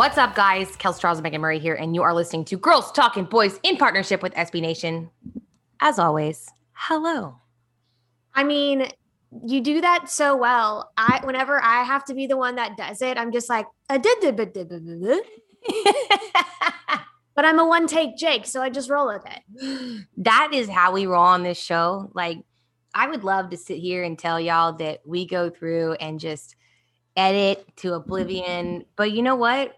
What's up, guys? Kels Charles and Megan Murray here, and you are listening to Girls Talking Boys in partnership with SB Nation. As always, hello. I mean, you do that so well. I whenever I have to be the one that does it, I'm just like, "Uh, duh, duh, duh, duh, duh, duh, duh." but I'm a one take Jake, so I just roll with it. that is how we roll on this show. Like, I would love to sit here and tell y'all that we go through and just edit to oblivion. But you know what?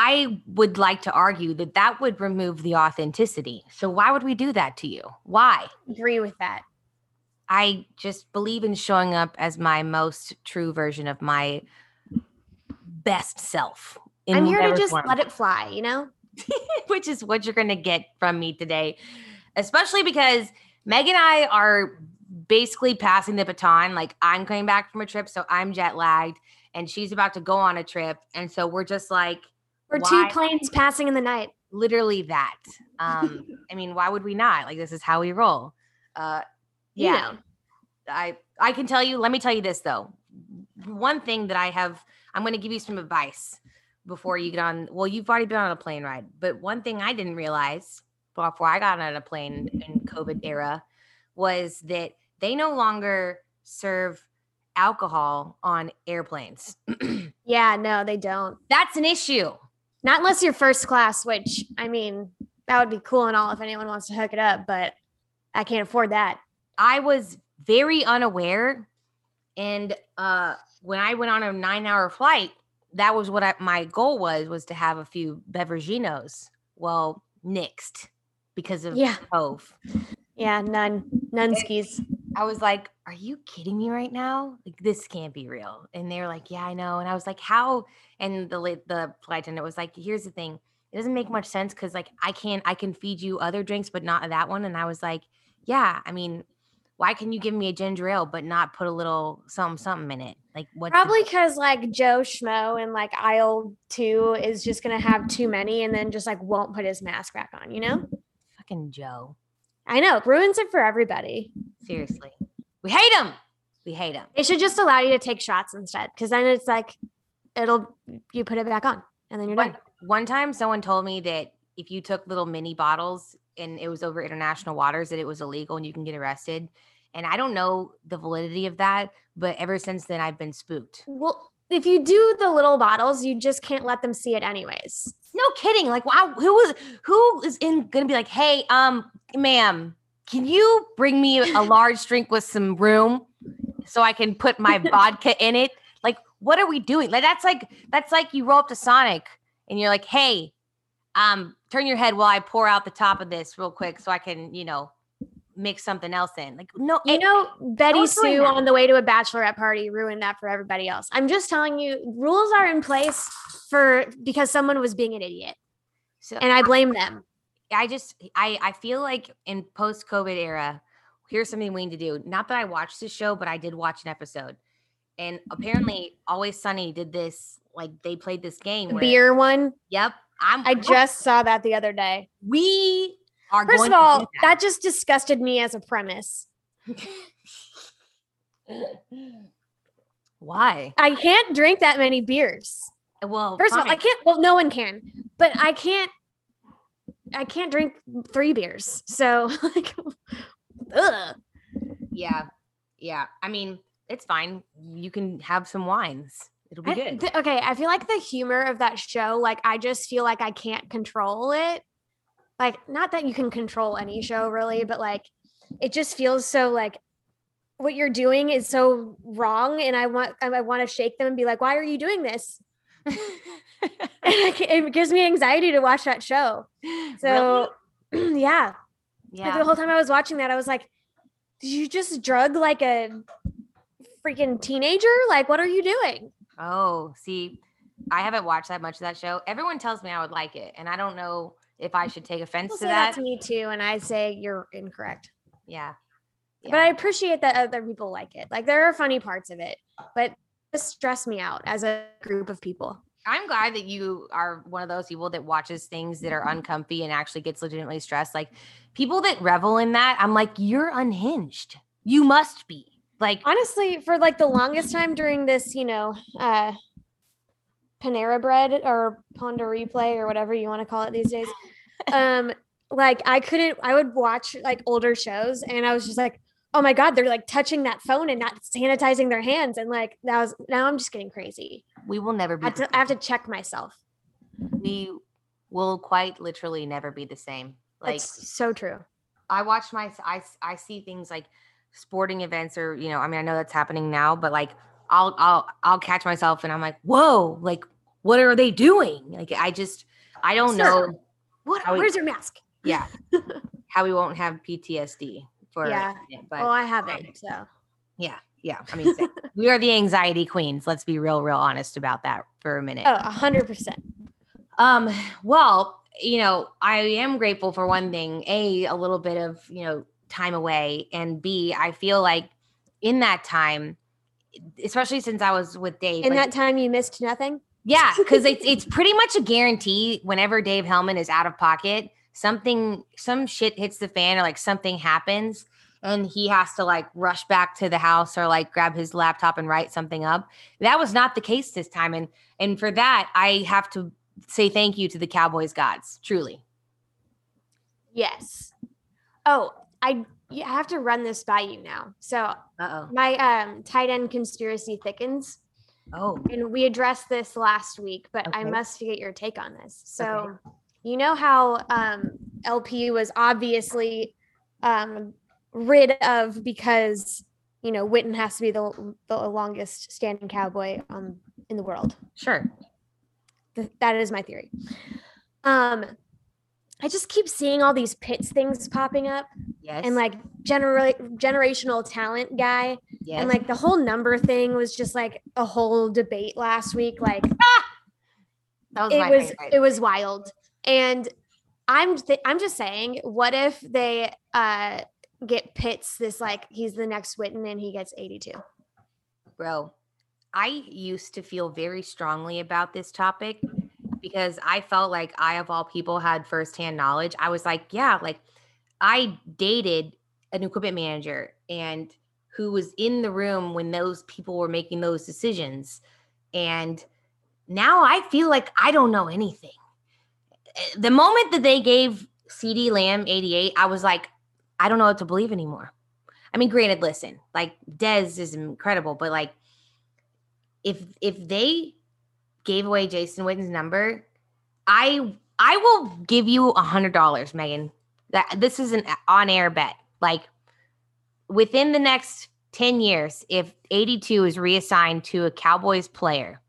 I would like to argue that that would remove the authenticity. So why would we do that to you? Why? Agree with that. I just believe in showing up as my most true version of my best self. I'm here to just form. let it fly, you know? which is what you're going to get from me today, especially because Meg and I are basically passing the baton. Like I'm coming back from a trip, so I'm jet lagged, and she's about to go on a trip, and so we're just like We're Why? two planes passing in the night. literally that. Um, I mean, why would we not? Like this is how we roll. Uh, You yeah, know. I I can tell you. Let me tell you this though. One thing that I have, I'm going to give you some advice before you get on. Well, you've already been on a plane ride, but one thing I didn't realize before I got on a plane in COVID era was that they no longer serve alcohol on airplanes. Yeah, no, they don't. That's an issue. Not unless you're first class, which I mean, that would be cool and all if anyone wants to hook it up, but I can't afford that. I was very unaware. And uh, when I went on a nine hour flight, that was what I, my goal was, was to have a few beveraginos. Well, nixed because of Yeah. Yeah, none. None skis. I mm-hmm. was like, are you kidding me right now? Like, this can't be real. And they were like, yeah, I know. And I was like, how? And the, the flight attendant was like, here's the thing. It doesn't make much sense because like I can I can feed you other drinks, but not that one. And I was like, yeah, I mean, why can you give me a ginger ale but not put a little something something in it? Like what? Probably because like Joe Schmo in like aisle two is just gonna have too many and then just like won't put his mask back on, you know? fucking Joe. I know, ruins it for everybody. Seriously, we hate them. We hate them. They should just allow you to take shots instead, because then it's like it'll you put it back on and then you're One, done. one time, someone told me that if you took little mini bottles and it was over international waters, that it was illegal and you can get arrested. And I don't know the validity of that, but ever since then, I've been spooked. Well, if you do the little bottles, you just can't let them see it anyways. No kidding. Like, wow, who was who is in gonna be like, hey, um, ma'am, can you bring me a large drink with some room so I can put my vodka in it? Like, what are we doing? Like, that's like that's like you roll up to Sonic and you're like, hey, um, turn your head while I pour out the top of this real quick so I can, you know, mix something else in. Like, no, You it- know, Betty Sue on the way to a bachelorette party ruined that for everybody else. I'm just telling you, rules are in place for because someone was being an idiot, so and I blame them. I just I I feel like in post COVID era, here's something we need to do. Not that I watched this show, but I did watch an episode. And apparently Always Sunny did this, like they played this game where beer one, Yep. I'm I just saw that the other day. we First of all, do that just disgusted me as a premise. Why? I can't drink that many beers. Well, First of all, I can't. Well, no one can, but I can't. I can't drink three beers. So, like, ugh. Yeah. Yeah. I mean, it's fine. You can have some wines. It'll be I- good. th- okay, I feel like the humor of that show, like I just feel like I can't control it. Like, not that you can control any show really, but like it just feels so like what you're doing is so wrong, and I want I, want to shake them and be like, "Why are you doing this?" and I ca- it gives me anxiety to watch that show. So, yeah, Really? like yeah. the whole time I was watching that, I was like, "Did you just drug like a freaking teenager? Like, what are you doing?" Oh, see, I haven't watched that much of that show. Everyone tells me I would like it, and I don't know if I should take offense People to that that. to me too, and I say you're incorrect. Yeah. But I appreciate that other people like it. Like there are funny parts of it, but it stress me out as a group of people. I'm glad that you are one of those people that watches things that are uncomfy and actually gets legitimately stressed. Like people that revel in that, I'm like, you're unhinged. You must be. Like, Honestly, for like the longest time during this, you know, uh Panera Bread or Ponda Replay or whatever you want to call it these days. Um, like I couldn't. I would watch like older shows, and I was just like, oh my god, they're like touching that phone and not sanitizing their hands, and like that was. Now I'm just getting crazy. We will never I be. have to, I have to check myself. we will quite literally never be the same. Like That's so true. I watch my I I see things like sporting events or you know I mean I know that's happening now but like I'll I'll I'll catch myself and I'm like whoa like what are they doing like I just I don't Sir. know What? We- Where's your mask? yeah how we won't have PTSD for Yeah. it, but oh, I haven't. So yeah yeah I mean we are the anxiety queens let's be real real honest about that for a minute oh, a hundred percent. Um, well, you know, I am grateful for one thing, A, a little bit of, you know, time away, and B, I feel like in that time, especially since I was with Dave, In like, that time, you missed nothing. yeah, because it's it's pretty much a guarantee whenever Dave Helman is out of pocket, something some shit hits the fan or like something happens and he has to like rush back to the house or like grab his laptop and write something up. That was not the case this time. And and for that, I have to say thank you to the Cowboys gods, truly. Yes. Oh, I you have to run this by you now. So Uh-oh. my um tight end conspiracy thickens, Oh. and we addressed this last week, but I must get your take on this. So you know how um LP was obviously um rid of because you know Witten has to be the the longest standing cowboy um in the world. Sure. Th- that is my theory. Um, I just keep seeing all these Pitts things popping up, Yes. and like genera- generational talent guy, yes. and like the whole number thing was just like a whole debate last week. Like that was it was favorite. it was wild, and I'm th- I'm just saying, what if they uh get Pitts this like he's the next Witten and he gets 82? bro i used to feel very strongly about this topic because i felt like i of all people had firsthand knowledge. I was like yeah like i dated an equipment manager and who was in the room when those people were making those decisions. And now i feel like i don't know anything. Eh, the moment that they gave CeeDee Lamb 88 i was like i don't know what to believe anymore. I mean, granted, listen, like Dez is incredible, but like if if they gave away Jason Witten's number, I I will give you a hundred dollars, Megan. That this is an on air bet. Like within the next 10 years, if 82 is reassigned to a Cowboys player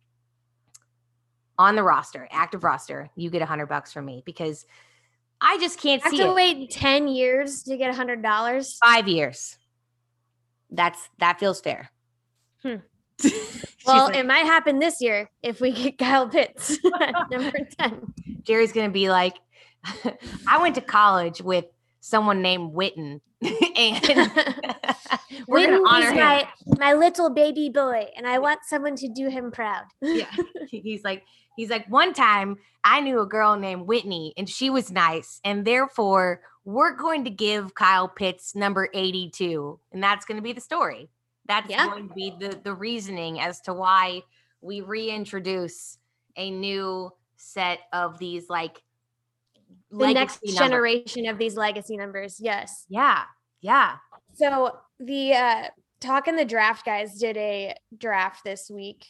on the roster, active roster, you get a hundred bucks from me because I just can't I have to it. wait 10 years to get a hundred dollars. Five years. That's that feels fair. Hmm. Well, like, it might happen this year if we get Kyle Pitts number 10. Jerry's gonna be like, I went to college with someone named Witten, and we're Witten gonna honor is him. my, my little baby boy, and I want someone to do him proud. yeah, he's like, he's like, one time I knew a girl named Whitney, and she was nice, and therefore we're going to give Kyle Pitts number eighty-two, and that's going to be the story. That's Yeah. going to be the the reasoning as to why we reintroduce a new set of these like The next numbers. generation of these legacy numbers. Yes. Yeah, yeah. So the uh Talking the Draft guys did a draft this week,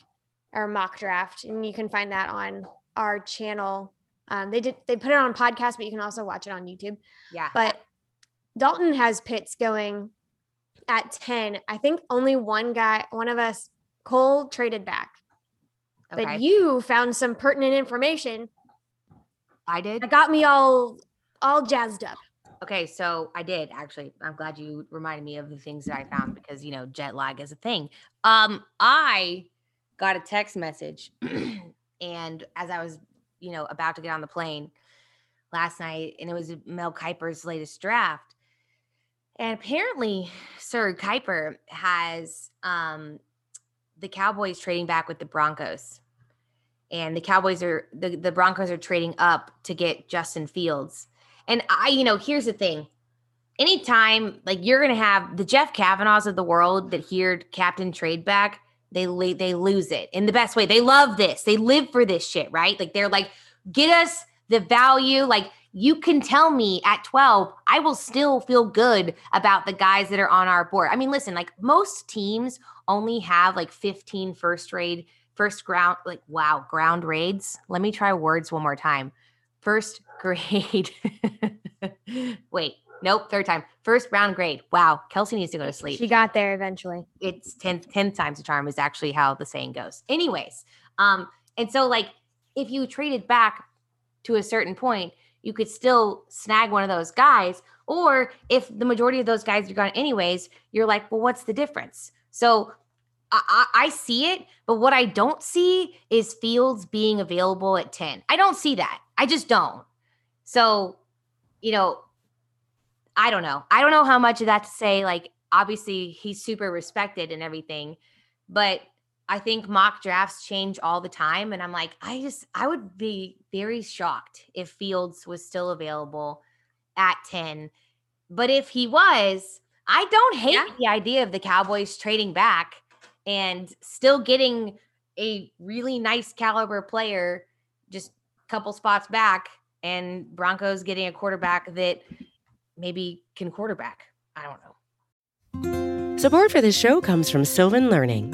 or mock draft, and you can find that on our channel. Um, they did they put it on podcast, but you can also watch it on YouTube. Yeah. But Dalton has Pitts going at 10. I think only one guy, one of us, Cole traded back. Okay. But you found some pertinent information I did. that got me all all jazzed up. Okay, so I did actually. I'm glad you reminded me of the things that I found because you know jet lag is a thing. Um, I got a text message, and as I was, you know, about to get on the plane last night, and it was Mel Kiper's latest draft, and apparently Sir Kiper has um the Cowboys trading back with the Broncos. And the Cowboys are the, the Broncos are trading up to get Justin Fields. And I, you know, here's the thing. Anytime like you're gonna have the Jeff Kavanaughs of the world that hear Captain Trade back, they they lose it in the best way. They love this. They live for this shit, right? Like they're like, get us the value. Like you can tell me at 12, I will still feel good about the guys that are on our board. I mean, listen, like most teams only have like 15 first raid, first ground, like wow, ground raids. Let me try words one more time. First grade. Wait, nope, third time. First round grade. Wow, Kelsey needs to go to sleep She got there eventually. it's 10, 10 times a charm is actually how the saying goes anyways um and so like if you traded back to a certain point you could still snag one of those guys or if the majority of those guys are gone anyways you're like well what's the difference so I, I, see it but what i don't see is fields being available at 10 i don't see that i just don't so you know I don't know. I don't know how much of that to say. Like, obviously, he's super respected and everything, but I think mock drafts change all the time. And I'm like, I just, I would be very shocked if Fields was still available at 10. But if he was, I don't hate Yeah. the idea of the Cowboys trading back and still getting a really nice caliber player just a couple spots back and Broncos getting a quarterback that maybe can quarterback. I don't know. Support for this show comes from Sylvan Learning.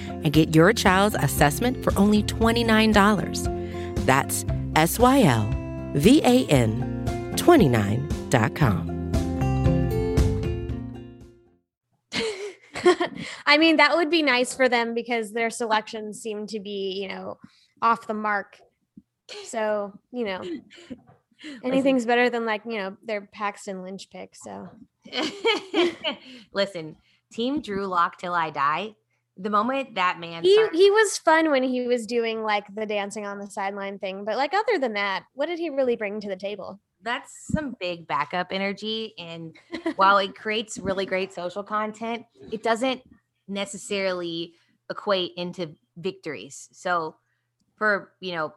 and get your child's assessment for only $29. That's S Y L V A N 29.com. I mean, that would be nice for them because their selections seem to be, you know, off the mark. So, you know, anything's better than like, you know, their Paxton Lynch pick. So, Listen, Team Drew Lock till I die. The moment that man he starts- he was fun when he was doing like the dancing on the sideline thing, but like other than that, what did he really bring to the table? that's some big backup energy. And while it creates really great social content, it doesn't necessarily equate into victories. So for, you know,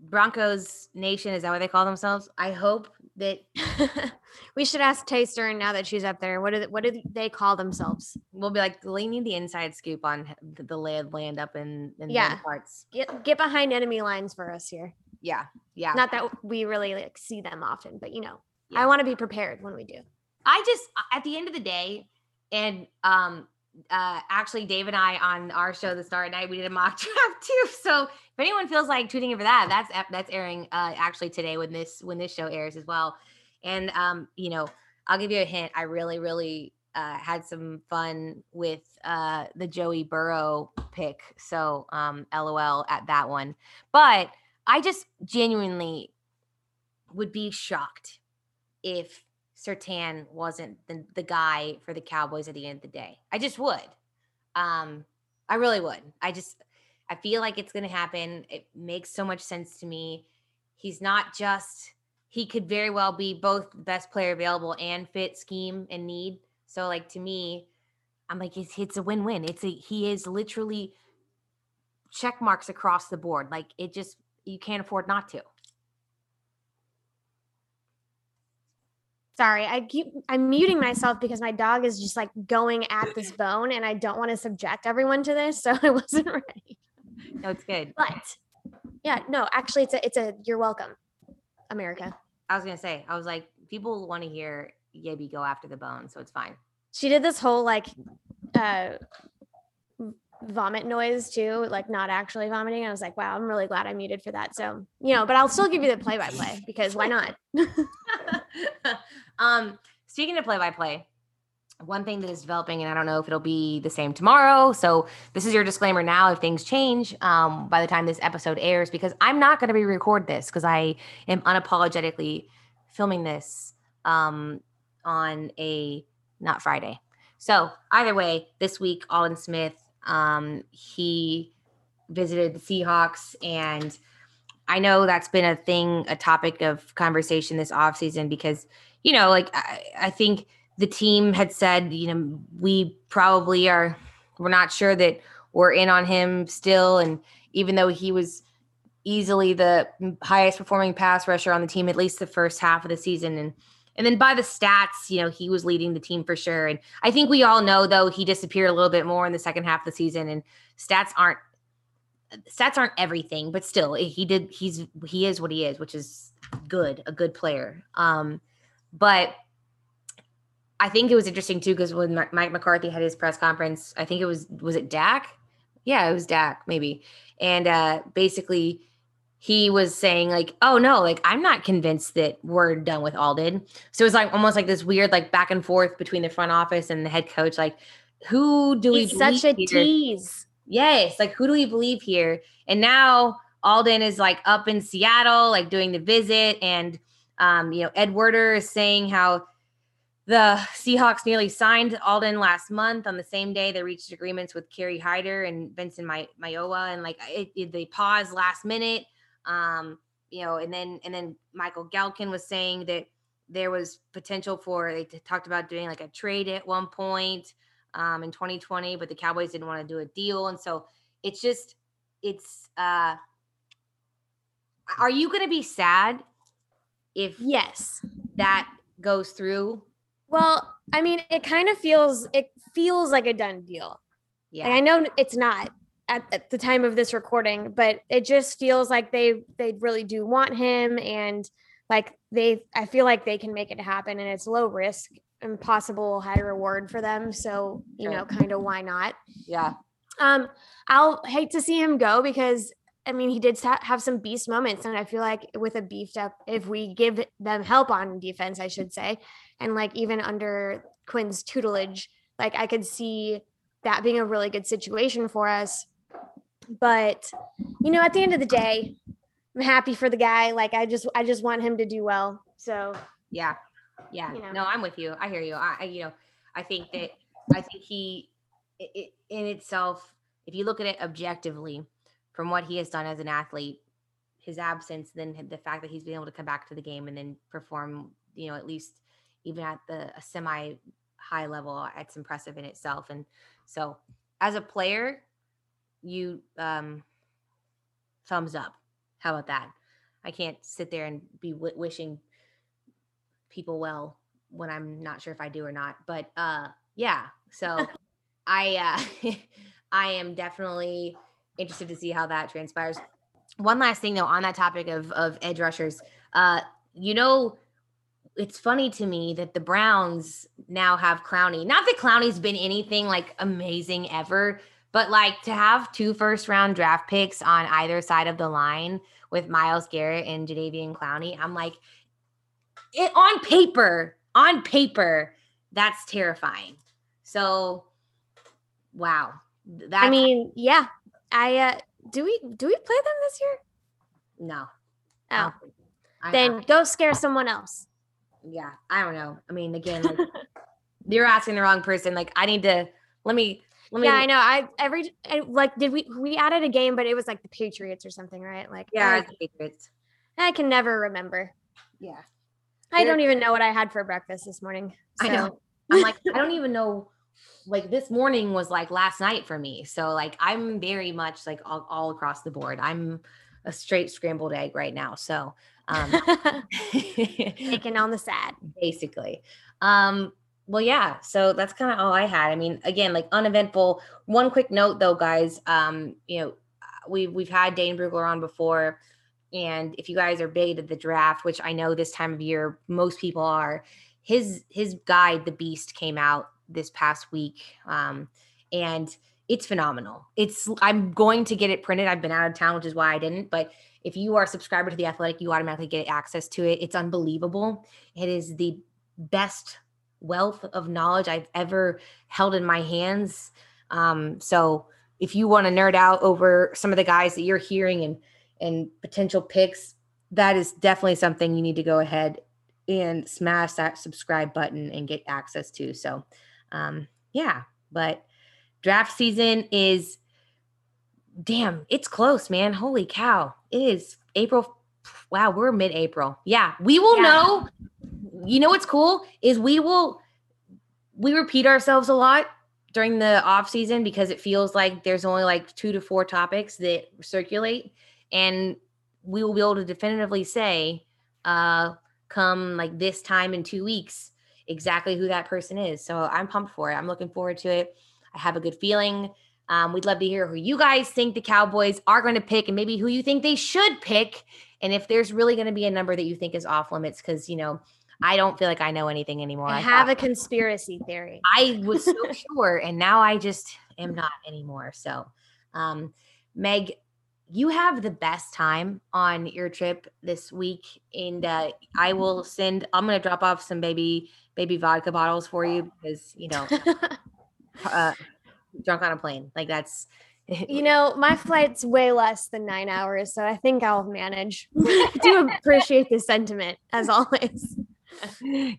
Broncos Nation, is that what they call themselves? I hope that we should ask Taster now that she's up there. What do they, what do they call themselves? we'll be like leaning the inside scoop on the, the land land up in, in Yeah. parts. Get get behind enemy lines for us here. Yeah. Yeah. Not that we really like see them often, but you know, Yeah. I want to be prepared when we do. I just at the end of the day, and um uh actually Dave and I on our show the Star at night we did a mock draft too. So if anyone feels like tuning in for that, that's that's airing uh actually today when this when this show airs as well. And um, you know, I'll give you a hint. I really, really uh had some fun with uh the Joey Burrow pick. So um LOL at that one. But I just genuinely would be shocked if Surtain wasn't the, the guy for the Cowboys at the end of the day. I just would. Um, I really would. I just I feel like it's gonna happen. It makes so much sense to me. He's not just he could very well be both the best player available and fit scheme and need. So like to me, I'm like it's it's a win-win. It's a he is literally check marks across the board. Like it just you can't afford not to. Sorry, I keep I'm muting myself because my dog is just like going at this bone and I don't want to subject everyone to this, so I wasn't ready. No, it's good. But yeah, no, actually it's a it's a you're welcome, America. I was gonna say, I was like, people want to hear Yebi go after the bone, so it's fine. She did this whole like uh vomit noise too, like not actually vomiting. I was like, wow, I'm really glad I muted for that. So, you know, but I'll still give you the play by play because why not? um, speaking of play by play, one thing that is developing, and I don't know if it'll be the same tomorrow. So this is your disclaimer now. If things change um, by the time this episode airs, because I'm not going to be record this because I am unapologetically filming this um, on a not Friday. So either way, this week, Aldon Smith, um, he visited the Seahawks and I know that's been a thing, a topic of conversation this offseason because, you know, like I, I think – the team had said, you know, we probably are, we're not sure that we're in on him still. And even though he was easily the highest performing pass rusher on the team, at least the first half of the season. And, and then by the stats, you know, he was leading the team for sure. And I think we all know, though, he disappeared a little bit more in the second half of the season. And stats aren't stats aren't everything, but still, he did. He's he is what he is, which is good, a good player. Um, but I think it was interesting too because when Mike McCarthy had his press conference, I think it was was it Dak? Yeah, it was Dak maybe, and uh, basically he was saying like, "Oh no, like I'm not convinced that we're done with Aldon." So it was like almost like this weird like back and forth between the front office and the head coach. Like, who do He's we? Such a here? tease. Yes, like who do we believe here? And now Aldon is like up in Seattle, like doing the visit, and um, you know Ed Werder is saying how the Seahawks nearly signed Aldon last month. On the same day, they reached agreements with Kerry Hyder and Vincent My- Mayowa, and like it, it, they paused last minute. Um, you know, and then and then Michael Gehlken was saying that there was potential for they talked about doing like a trade at one point um, in 2020, but the Cowboys didn't want to do a deal, and so it's just it's. uh Are you going to be sad if yes that goes through well, I mean, it kind of feels it feels like a done deal. Yeah. I know it's not at, at, the time of this recording, but it just feels like they they really do want him and like they I feel like they can make it happen and it's low risk and possible high reward for them. So, you Sure. know, kind of why not? Yeah. Um, I'll hate to see him go because I mean he did have some beast moments, and I feel like with a beefed up, if we give them help on defense, I should say, and like even under Quinn's tutelage, like I could see that being a really good situation for us. But you know, at the end of the day, I'm happy for the guy. Like I just I just want him to do well. So Yeah. Yeah. You know. No, I'm with you. I hear you. I, I you know, I think that I think he it, in itself, if you look at it objectively, from what he has done as an athlete, his absence, then the fact that he's been able to come back to the game and then perform, you know, at least even at the a semi high level, it's impressive in itself. And so, as a player, you um thumbs up. How about that? I can't sit there and be w- wishing people well when I'm not sure if I do or not. But uh yeah, so I uh I am definitely interested to see how that transpires. One last thing though on that topic of of edge rushers, uh you know it's funny to me that the Browns now have Clowney. Not that Clowney's been anything like amazing ever, but like to have two first round draft picks on either side of the line with Myles Garrett and Jadeveon Clowney, I'm like, it on paper, on paper, that's terrifying. So, wow. That I mean, yeah. I uh do we do we play them this year? no. Oh, I- I- then go scare someone else. yeah, I don't know. I mean, again, like, you're asking the wrong person. Like, I need to let me let me. yeah, I know. I every I, like did we we added a game, but it was like the Patriots or something, right? Like Yeah, I, the Patriots. I can never remember. Yeah, I don't even know what I had for breakfast this morning. I know. so- I'm like, I don't even know. Like this morning was like last night for me. So like I'm very much like all, all across the board. I'm a straight scrambled egg right now. So um Taking on the sad. basically. Um, well, yeah. So that's kind of all I had. I mean, again, like uneventful. One quick note, though, guys. Um, you know, we've we've had Dane Brugler on before, and if you guys are big to the draft, which I know this time of year most people are, his his guide, The Beast, came out this past week, um, and it's phenomenal. It's I'm going to get it printed. I've been out of town, which is why I didn't. But if you are a subscriber to the Athletic, you automatically get access to it. It's unbelievable. It is the best wealth of knowledge I've ever held in my hands. Um, so if you want to nerd out over some of the guys that you're hearing and and potential picks, that is definitely something you need to go ahead and smash that subscribe button and get access to. So, um, yeah, but draft season is damn, it's close, man. Holy cow. It is April. Wow, we're mid April. Yeah, we will Yeah. know. You know what's cool is we will we repeat ourselves a lot during the off season because it feels like there's only like two to four topics that circulate and we will be able to definitively say uh come like this time in two weeks exactly who that person is. So i'm pumped for it. I'm looking forward to it. I have a good feeling. Um, we'd love to hear who you guys think the cowboys are going to pick and maybe who you think they should pick. And if there's really going to be a number that you think is off limits because you know i don't feel like i know anything anymore. I I have thought- a conspiracy theory. I was so sure, and now I just am not anymore. So, um, Meg, you have the best time on your trip this week, and uh, I will send. I'm gonna drop off some baby baby vodka bottles for you because you know, uh, drunk on a plane like that's. You know, my flight's way less than nine hours, so I think I'll manage. I do appreciate the sentiment, as always.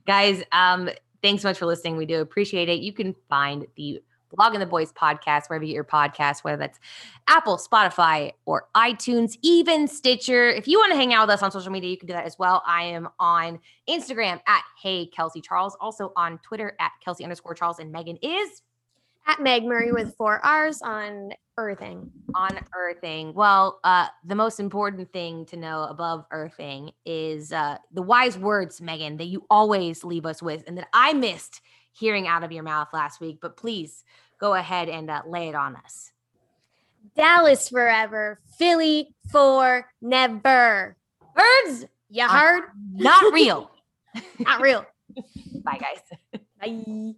guys um thanks so much for listening we do appreciate it you can find the Blogging the Boys podcast wherever you get your podcast whether that's apple spotify or itunes even stitcher. If you want to hang out with us on social media you can do that as well. I am on instagram at hey kelsey charles also on twitter at kelsey underscore charles and megan is? At Meg Murray with four R's on Earthing. on earthing. Well uh the most important thing to know above earthing is uh the wise words megan that you always leave us with and that i missed hearing out of your mouth last week but please go ahead and uh, lay it on us Dallas forever, Philly for never. birds You Uh, heard? not real Not real. bye guys Bye.